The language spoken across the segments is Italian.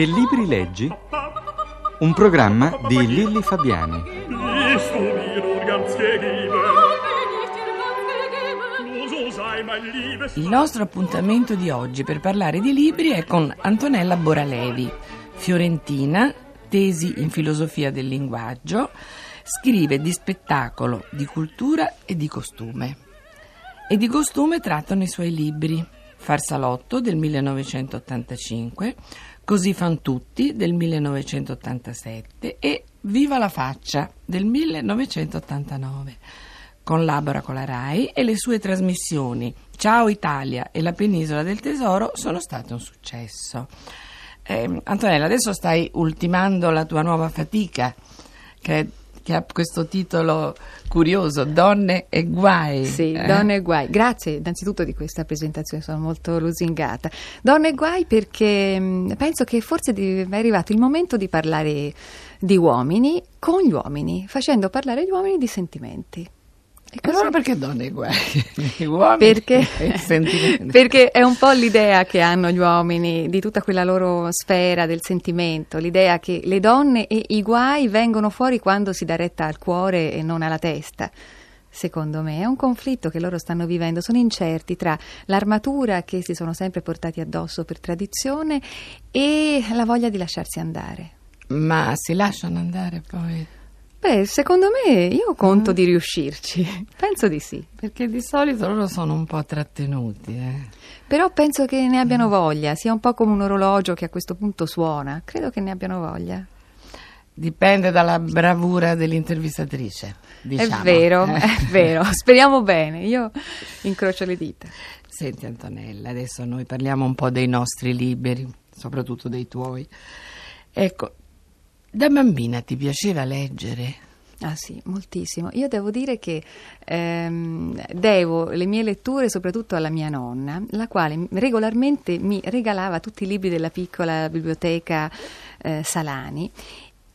Che libri leggi? Un programma di Lilli Fabiani. Liebes Il nostro appuntamento di oggi per parlare di libri è con Antonella Boralevi, fiorentina, tesi in filosofia del linguaggio, scrive di spettacolo, di cultura e di costume. E di costume trattano i suoi libri Farsalotto del 1985, Così fan tutti del 1987 e Viva la faccia del 1989. Collabora con la RAI e le sue trasmissioni Ciao Italia e La penisola del tesoro sono state un successo. Eh, Antonella, adesso stai ultimando la tua nuova fatica che, che ha questo titolo curioso, Donne e guai. Sì, eh? Donne e guai. Grazie innanzitutto di questa presentazione, sono molto lusingata. Donne e guai perché mh, penso che forse è arrivato il momento di parlare di uomini con gli uomini, facendo parlare gli uomini di sentimenti. E allora perché donne e guai? Gli uomini Perché, e perché è un po' l'idea che hanno gli uomini di tutta quella loro sfera del sentimento, l'idea che le donne e i guai vengono fuori quando si dà retta al cuore e non alla testa. Secondo me è un conflitto che loro stanno vivendo, sono incerti tra l'armatura che si sono sempre portati addosso per tradizione e la voglia di lasciarsi andare. Ma si lasciano andare poi? Beh, secondo me io conto di riuscirci, penso di sì. Perché di solito loro sono un po' trattenuti. Eh. Però penso che ne abbiano voglia, sia un po' come un orologio che a questo punto suona. Credo che ne abbiano voglia. Dipende dalla bravura dell'intervistatrice. Diciamo. è vero, eh. è vero. Speriamo bene. Io incrocio le dita. Senti Antonella, adesso noi parliamo un po' dei nostri libri, soprattutto dei tuoi. Ecco, da bambina ti piaceva leggere? Ah sì, moltissimo. Io devo dire che ehm, devo le mie letture soprattutto alla mia nonna, la quale regolarmente mi regalava tutti i libri della piccola biblioteca eh, Salani.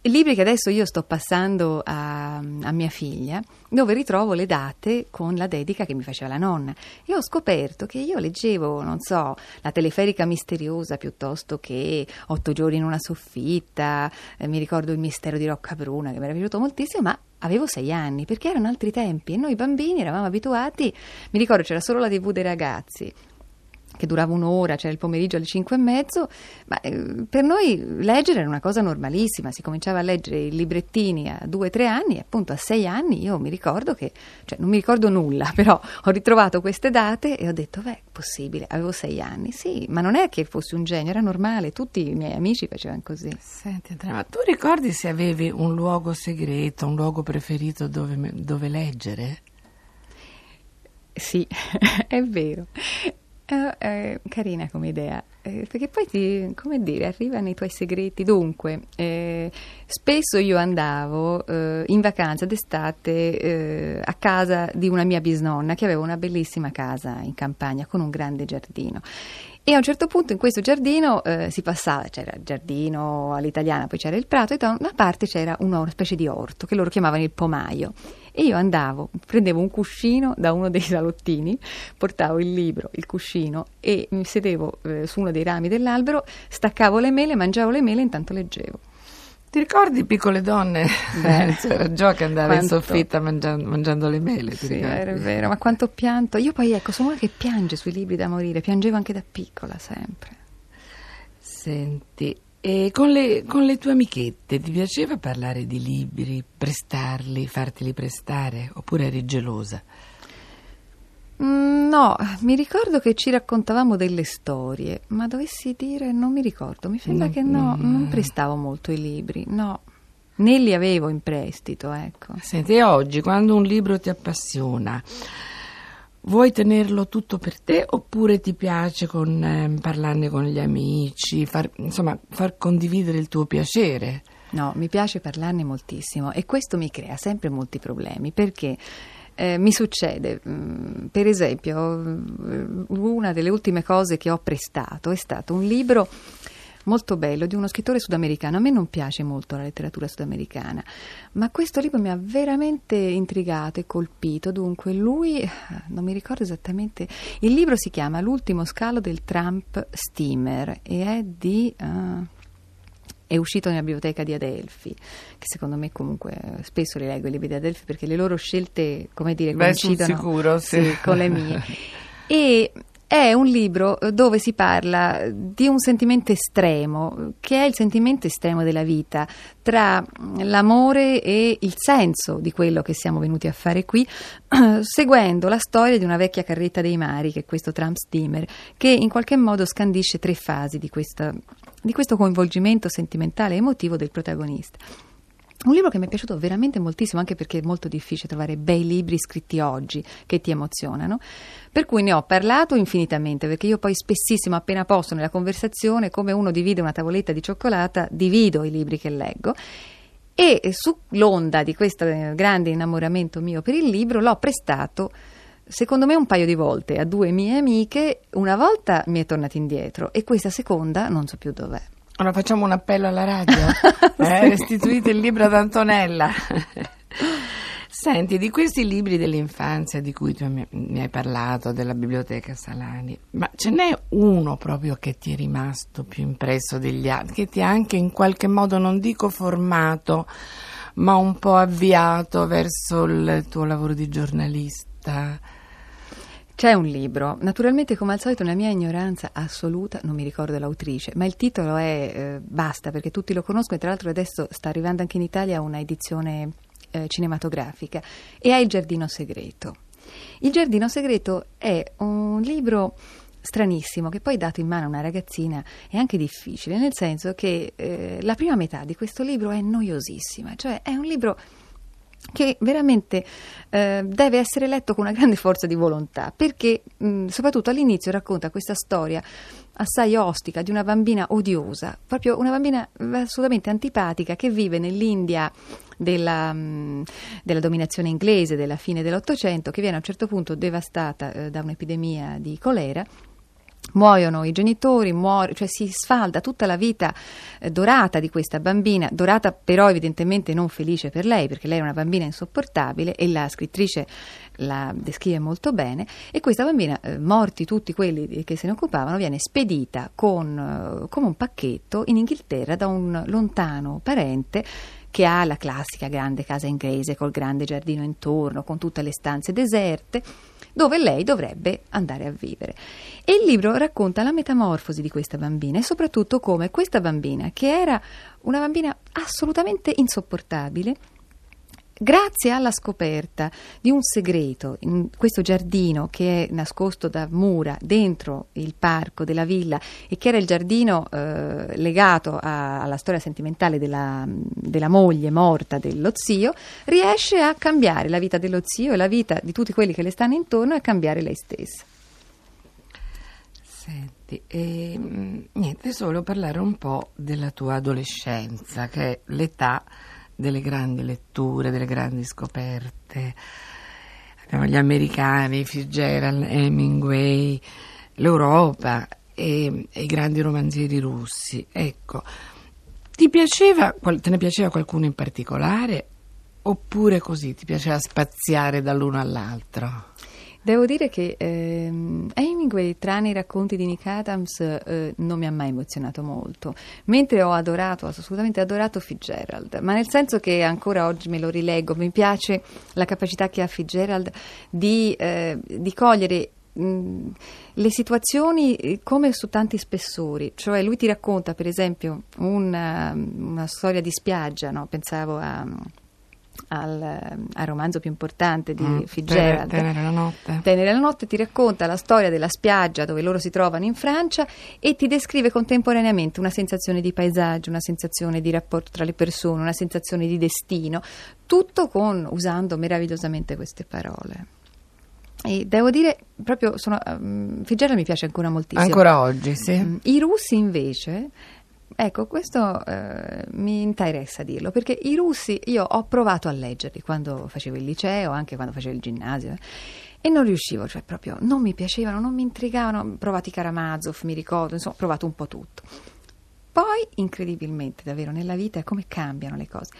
Libri che adesso io sto passando a, a mia figlia, dove ritrovo le date con la dedica che mi faceva la nonna. E ho scoperto che io leggevo, non so, la teleferica misteriosa piuttosto che Otto giorni in una soffitta, eh, mi ricordo il mistero di Roccabruna che mi era piaciuto moltissimo, ma avevo sei anni perché erano altri tempi e noi bambini eravamo abituati, mi ricordo c'era solo la tv dei ragazzi che durava un'ora, c'era il pomeriggio alle cinque e mezzo, ma eh, per noi leggere era una cosa normalissima, si cominciava a leggere i librettini a due o tre anni e appunto a sei anni io mi ricordo che, cioè non mi ricordo nulla, però ho ritrovato queste date e ho detto, beh, possibile, avevo sei anni, sì, ma non è che fossi un genio, era normale, tutti i miei amici facevano così. Senti Antonella, ma tu ricordi se avevi un luogo segreto, un luogo preferito dove, dove leggere? Sì, è vero. È, è carina come idea, eh, perché poi ti, come dire, arrivano i tuoi segreti. Dunque, eh, spesso io andavo eh, in vacanza d'estate eh, a casa di una mia bisnonna che aveva una bellissima casa in campagna con un grande giardino. E a un certo punto in questo giardino eh, si passava, c'era il giardino all'italiana, poi c'era il prato e da una parte c'era una, specie di orto che loro chiamavano il pomaio. E io andavo, prendevo un cuscino da uno dei salottini, portavo il libro, il cuscino e mi sedevo eh, su uno dei rami dell'albero, staccavo le mele, mangiavo le mele e intanto leggevo. Ti ricordi piccole donne? Beh, C'era Gio che andava in quanto- soffitta mangiando, mangiando le mele, Sì, era vero, ma quanto pianto. Io poi ecco, sono una che piange sui libri da morire, piangevo anche da piccola sempre. Senti, e con le, con le tue amichette ti piaceva parlare di libri, prestarli, farteli prestare, oppure eri gelosa? Mm, No, mi ricordo che ci raccontavamo delle storie, ma dovessi dire non mi ricordo, mi sembra No, che no, mm. non prestavo molto i libri, no, né li avevo in prestito, ecco. Senti, oggi quando un libro ti appassiona, vuoi tenerlo tutto per te oppure ti piace con, ehm, parlarne con gli amici, far, insomma, far condividere il tuo piacere? No, mi piace parlarne moltissimo e questo mi crea sempre molti problemi perché eh, mi succede, mm, per esempio, mm, una delle ultime cose che ho prestato è stato un libro molto bello di uno scrittore sudamericano. A me non piace molto la letteratura sudamericana, ma questo libro mi ha veramente intrigato e colpito. Dunque, lui, eh, non mi ricordo esattamente, il libro si chiama L'ultimo scalo del Trump Steamer e è di... ah, è uscito nella biblioteca di Adelphi, che secondo me comunque eh, spesso li leggo i libri di Adelphi perché le loro scelte, come dire, Beh, coincidono sicuro, sì. con le mie. E è un libro dove si parla di un sentimento estremo, che è il sentimento estremo della vita, tra mm, l'amore e il senso di quello che siamo venuti a fare qui, seguendo la storia di una vecchia carretta dei mari, che è questo tram steamer, che in qualche modo scandisce tre fasi di, questa, di questo coinvolgimento sentimentale e emotivo del protagonista. Un libro che mi è piaciuto veramente moltissimo, anche perché è molto difficile trovare bei libri scritti oggi che ti emozionano, per cui ne ho parlato infinitamente, perché io poi spessissimo, appena posso nella conversazione, come uno divide una tavoletta di cioccolata, divido i libri che leggo e sull'onda di questo grande innamoramento mio per il libro l'ho prestato secondo me un paio di volte a due mie amiche, una volta mi è tornato indietro e questa seconda non so più dov'è. Ora facciamo un appello alla radio. eh, restituite il libro ad Antonella. Senti, di questi libri dell'infanzia di cui tu mi hai parlato, della biblioteca Salani, ma ce n'è uno proprio che ti è rimasto più impresso degli altri, che ti ha anche in qualche modo, non dico formato, ma un po' avviato verso il tuo lavoro di giornalista? C'è un libro, naturalmente come al solito nella mia ignoranza assoluta non mi ricordo l'autrice, ma il titolo è eh, Basta perché tutti lo conoscono. E tra l'altro adesso sta arrivando anche in Italia una edizione eh, cinematografica. E è Il giardino segreto. Il giardino segreto è un libro stranissimo che poi dato in mano a una ragazzina è anche difficile, nel senso che eh, la prima metà di questo libro è noiosissima, cioè è un libro che veramente eh, deve essere letto con una grande forza di volontà, perché mh, soprattutto all'inizio racconta questa storia assai ostica di una bambina odiosa, proprio una bambina assolutamente antipatica che vive nell'India della, mh, della dominazione inglese della fine dell'Ottocento, che viene a un certo punto devastata eh, da un'epidemia di colera Muoiono i genitori, muore, cioè si sfalda tutta la vita eh, dorata di questa bambina, dorata però evidentemente non felice per lei, perché lei era una bambina insopportabile e la scrittrice la descrive molto bene, e questa bambina, eh, morti tutti quelli che se ne occupavano, viene spedita con, eh, come un pacchetto in Inghilterra da un lontano parente che ha la classica grande casa inglese col grande giardino intorno, con tutte le stanze deserte dove lei dovrebbe andare a vivere. E il libro racconta la metamorfosi di questa bambina e soprattutto come questa bambina, che era una bambina assolutamente insopportabile, Grazie alla scoperta di un segreto in questo giardino che è nascosto da mura dentro il parco della villa e che era il giardino eh, legato a, alla storia sentimentale della, della, moglie morta dello zio, riesce a cambiare la vita dello zio e la vita di tutti quelli che le stanno intorno e a cambiare lei stessa. Senti, e, mm, niente, volevo parlare un po' della tua adolescenza, che è l'età delle grandi letture, delle grandi scoperte. Abbiamo gli americani, Fitzgerald, Hemingway, l'Europa e, e, i grandi romanzieri russi. Ecco, ti piaceva, te ne piaceva qualcuno in particolare oppure così ti piaceva spaziare dall'uno all'altro? Devo dire che ehm, Hemingway, tranne i racconti di Nick Adams, eh, non mi ha mai emozionato molto, mentre ho adorato, assolutamente adorato Fitzgerald, ma nel senso che ancora oggi me lo rileggo, mi piace la capacità che ha Fitzgerald di, eh, di cogliere le situazioni eh, come su tanti spessori, cioè lui ti racconta per esempio una, una storia di spiaggia, no? pensavo a al, al, romanzo più importante di mm, Fitzgerald, Tenere la notte. Tenere la notte ti racconta la storia della spiaggia dove loro si trovano in Francia e ti descrive contemporaneamente una sensazione di paesaggio, una sensazione di rapporto tra le persone, una sensazione di destino, tutto con, usando meravigliosamente queste parole. E devo dire, proprio, sono, um, Fitzgerald mi piace ancora moltissimo. Ancora oggi, sì. Mm, I russi invece Ecco, questo eh, mi interessa dirlo perché i russi io ho provato a leggerli quando facevo il liceo, anche quando facevo il ginnasio. E non riuscivo, cioè proprio non mi piacevano, non mi intrigavano. Ho provato i Karamazov, mi ricordo, insomma, ho provato un po' tutto. Poi, incredibilmente, davvero, nella vita come cambiano le cose.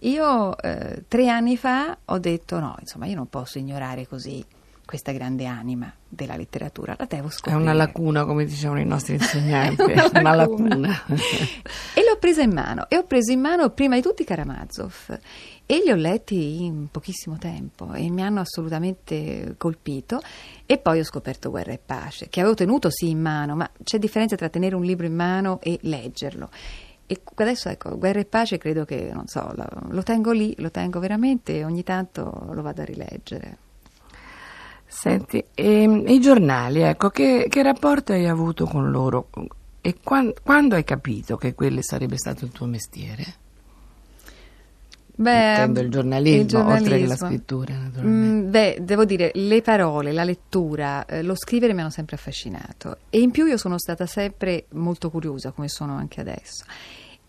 Io eh, tre anni fa ho detto no, insomma, io non posso ignorare così questa grande anima della letteratura, la devo scoprire. È una lacuna, come dicevano i nostri insegnanti, una, una lacuna. e l'ho presa in mano e ho preso in mano prima di tutti Karamazov. E li ho letti in pochissimo tempo e mi hanno assolutamente colpito. E poi ho scoperto Guerra e Pace che avevo tenuto sì in mano ma c'è differenza tra tenere un libro in mano e leggerlo. E adesso ecco Guerra e Pace credo che non so lo, lo tengo lì lo tengo veramente e ogni tanto lo vado a rileggere Senti, e, i giornali, ecco, che, che, rapporto hai avuto con loro? E quando, quando hai capito che quello sarebbe stato il tuo mestiere? Beh, Intendo il giornalismo, il giornalismo, oltre che la scrittura, naturalmente. Mm, beh, devo dire, le parole, la lettura, eh, lo scrivere mi hanno sempre affascinato e in più io sono stata sempre molto curiosa, come sono anche adesso.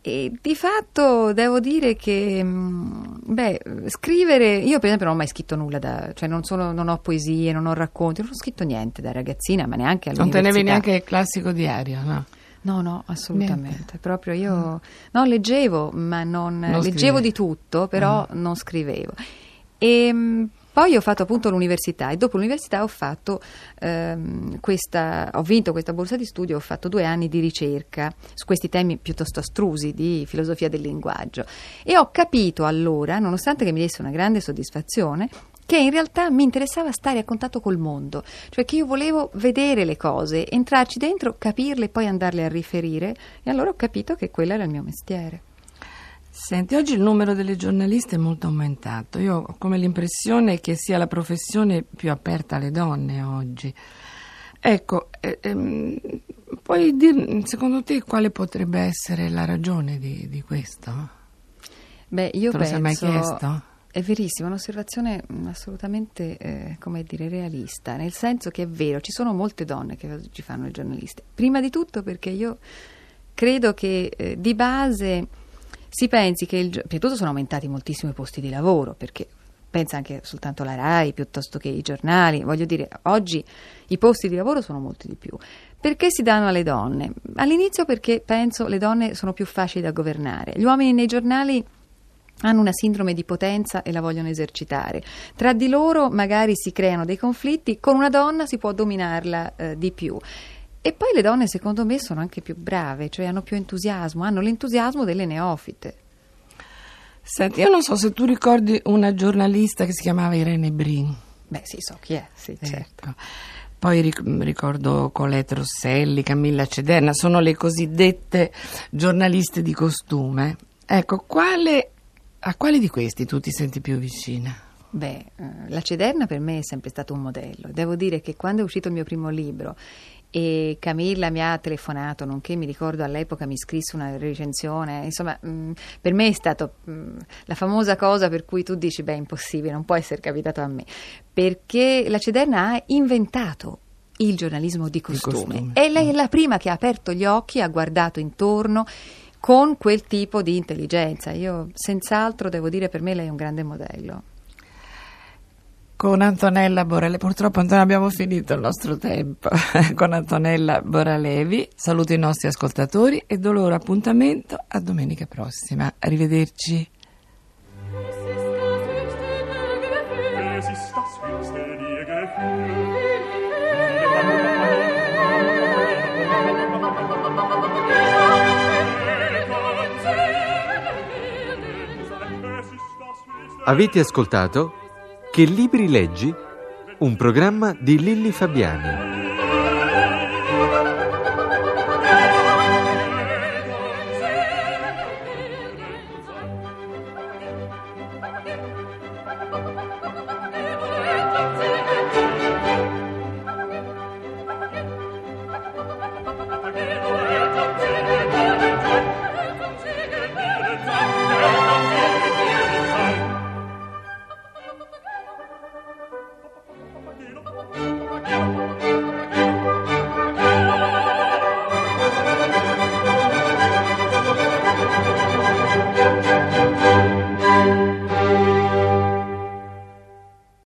E di fatto devo dire che, mm, beh, scrivere, io per esempio non ho mai scritto nulla, da, cioè non, sono, non, ho poesie, non ho racconti, non ho scritto niente da ragazzina, ma neanche all'università. Non tenevi neanche il classico diario, no? No, no, assolutamente. Niente. Proprio io mm. no, leggevo, ma non, non leggevo di tutto, però mm. non scrivevo. E ehm, poi ho fatto appunto l'università e dopo l'università ho fatto ehm, questa, ho vinto questa borsa di studio, ho fatto due anni di ricerca su questi temi piuttosto astrusi di filosofia del linguaggio e ho capito allora, nonostante che mi desse una grande soddisfazione, che in realtà mi interessava stare a contatto col mondo, cioè che io volevo vedere le cose, entrarci dentro, capirle e poi andarle a riferire e allora ho capito che quello era il mio mestiere. Senti, oggi il numero delle giornaliste è molto aumentato. Io ho come l'impressione che sia la professione più aperta alle donne oggi. Ecco, eh, ehm, puoi dire, secondo te quale potrebbe essere la ragione di, di questo? Beh, io Te penso... lo sei mai chiesto? È verissimo, è un'osservazione assolutamente, eh, come dire, realista, nel senso che è vero, ci sono molte donne che oggi fanno le giornaliste. Prima di tutto perché io credo che eh, di base si pensi che, il, tutto sono aumentati moltissimo i posti di lavoro, perché pensa anche soltanto la RAI piuttosto che i giornali, voglio dire, oggi i posti di lavoro sono molti di più. Perché si danno alle donne? All'inizio perché penso le donne sono più facili da governare. Gli uomini nei giornali hanno una sindrome di potenza e la vogliono esercitare. Tra di loro magari si creano dei conflitti, con una donna si può dominarla eh, di più. E poi le donne secondo me sono anche più brave, cioè hanno più entusiasmo, hanno l'entusiasmo delle neofite. Senti, io non so se tu ricordi una giornalista che si chiamava Irene Brin. Beh sì, so chi è, sì, ecco. certo. Poi ricordo Colette Rosselli, Camilla Cederna, sono le cosiddette giornaliste di costume. Ecco, quale a quale di questi tu ti senti più vicina? Beh, eh, la Cederna per me è sempre stato un modello. Devo dire che quando è uscito il mio primo libro e Camilla mi ha telefonato, nonché mi ricordo all'epoca mi scrisse una recensione, insomma, mh, mm, per me è stata la famosa cosa per cui tu dici, beh, è impossibile, non può essere capitato a me, perché la Cederna ha inventato il giornalismo di costume. Costume. E lei è la prima che ha aperto gli occhi, ha guardato intorno con quel tipo di intelligenza. Io senz'altro devo dire per me lei è un grande modello. Con Antonella Boralevi, purtroppo Antonella abbiamo finito il nostro tempo, con Antonella Boralevi saluto i nostri ascoltatori e do loro appuntamento a domenica prossima. Arrivederci. Avete ascoltato Che libri leggi? Un programma di Lilli Fabiani.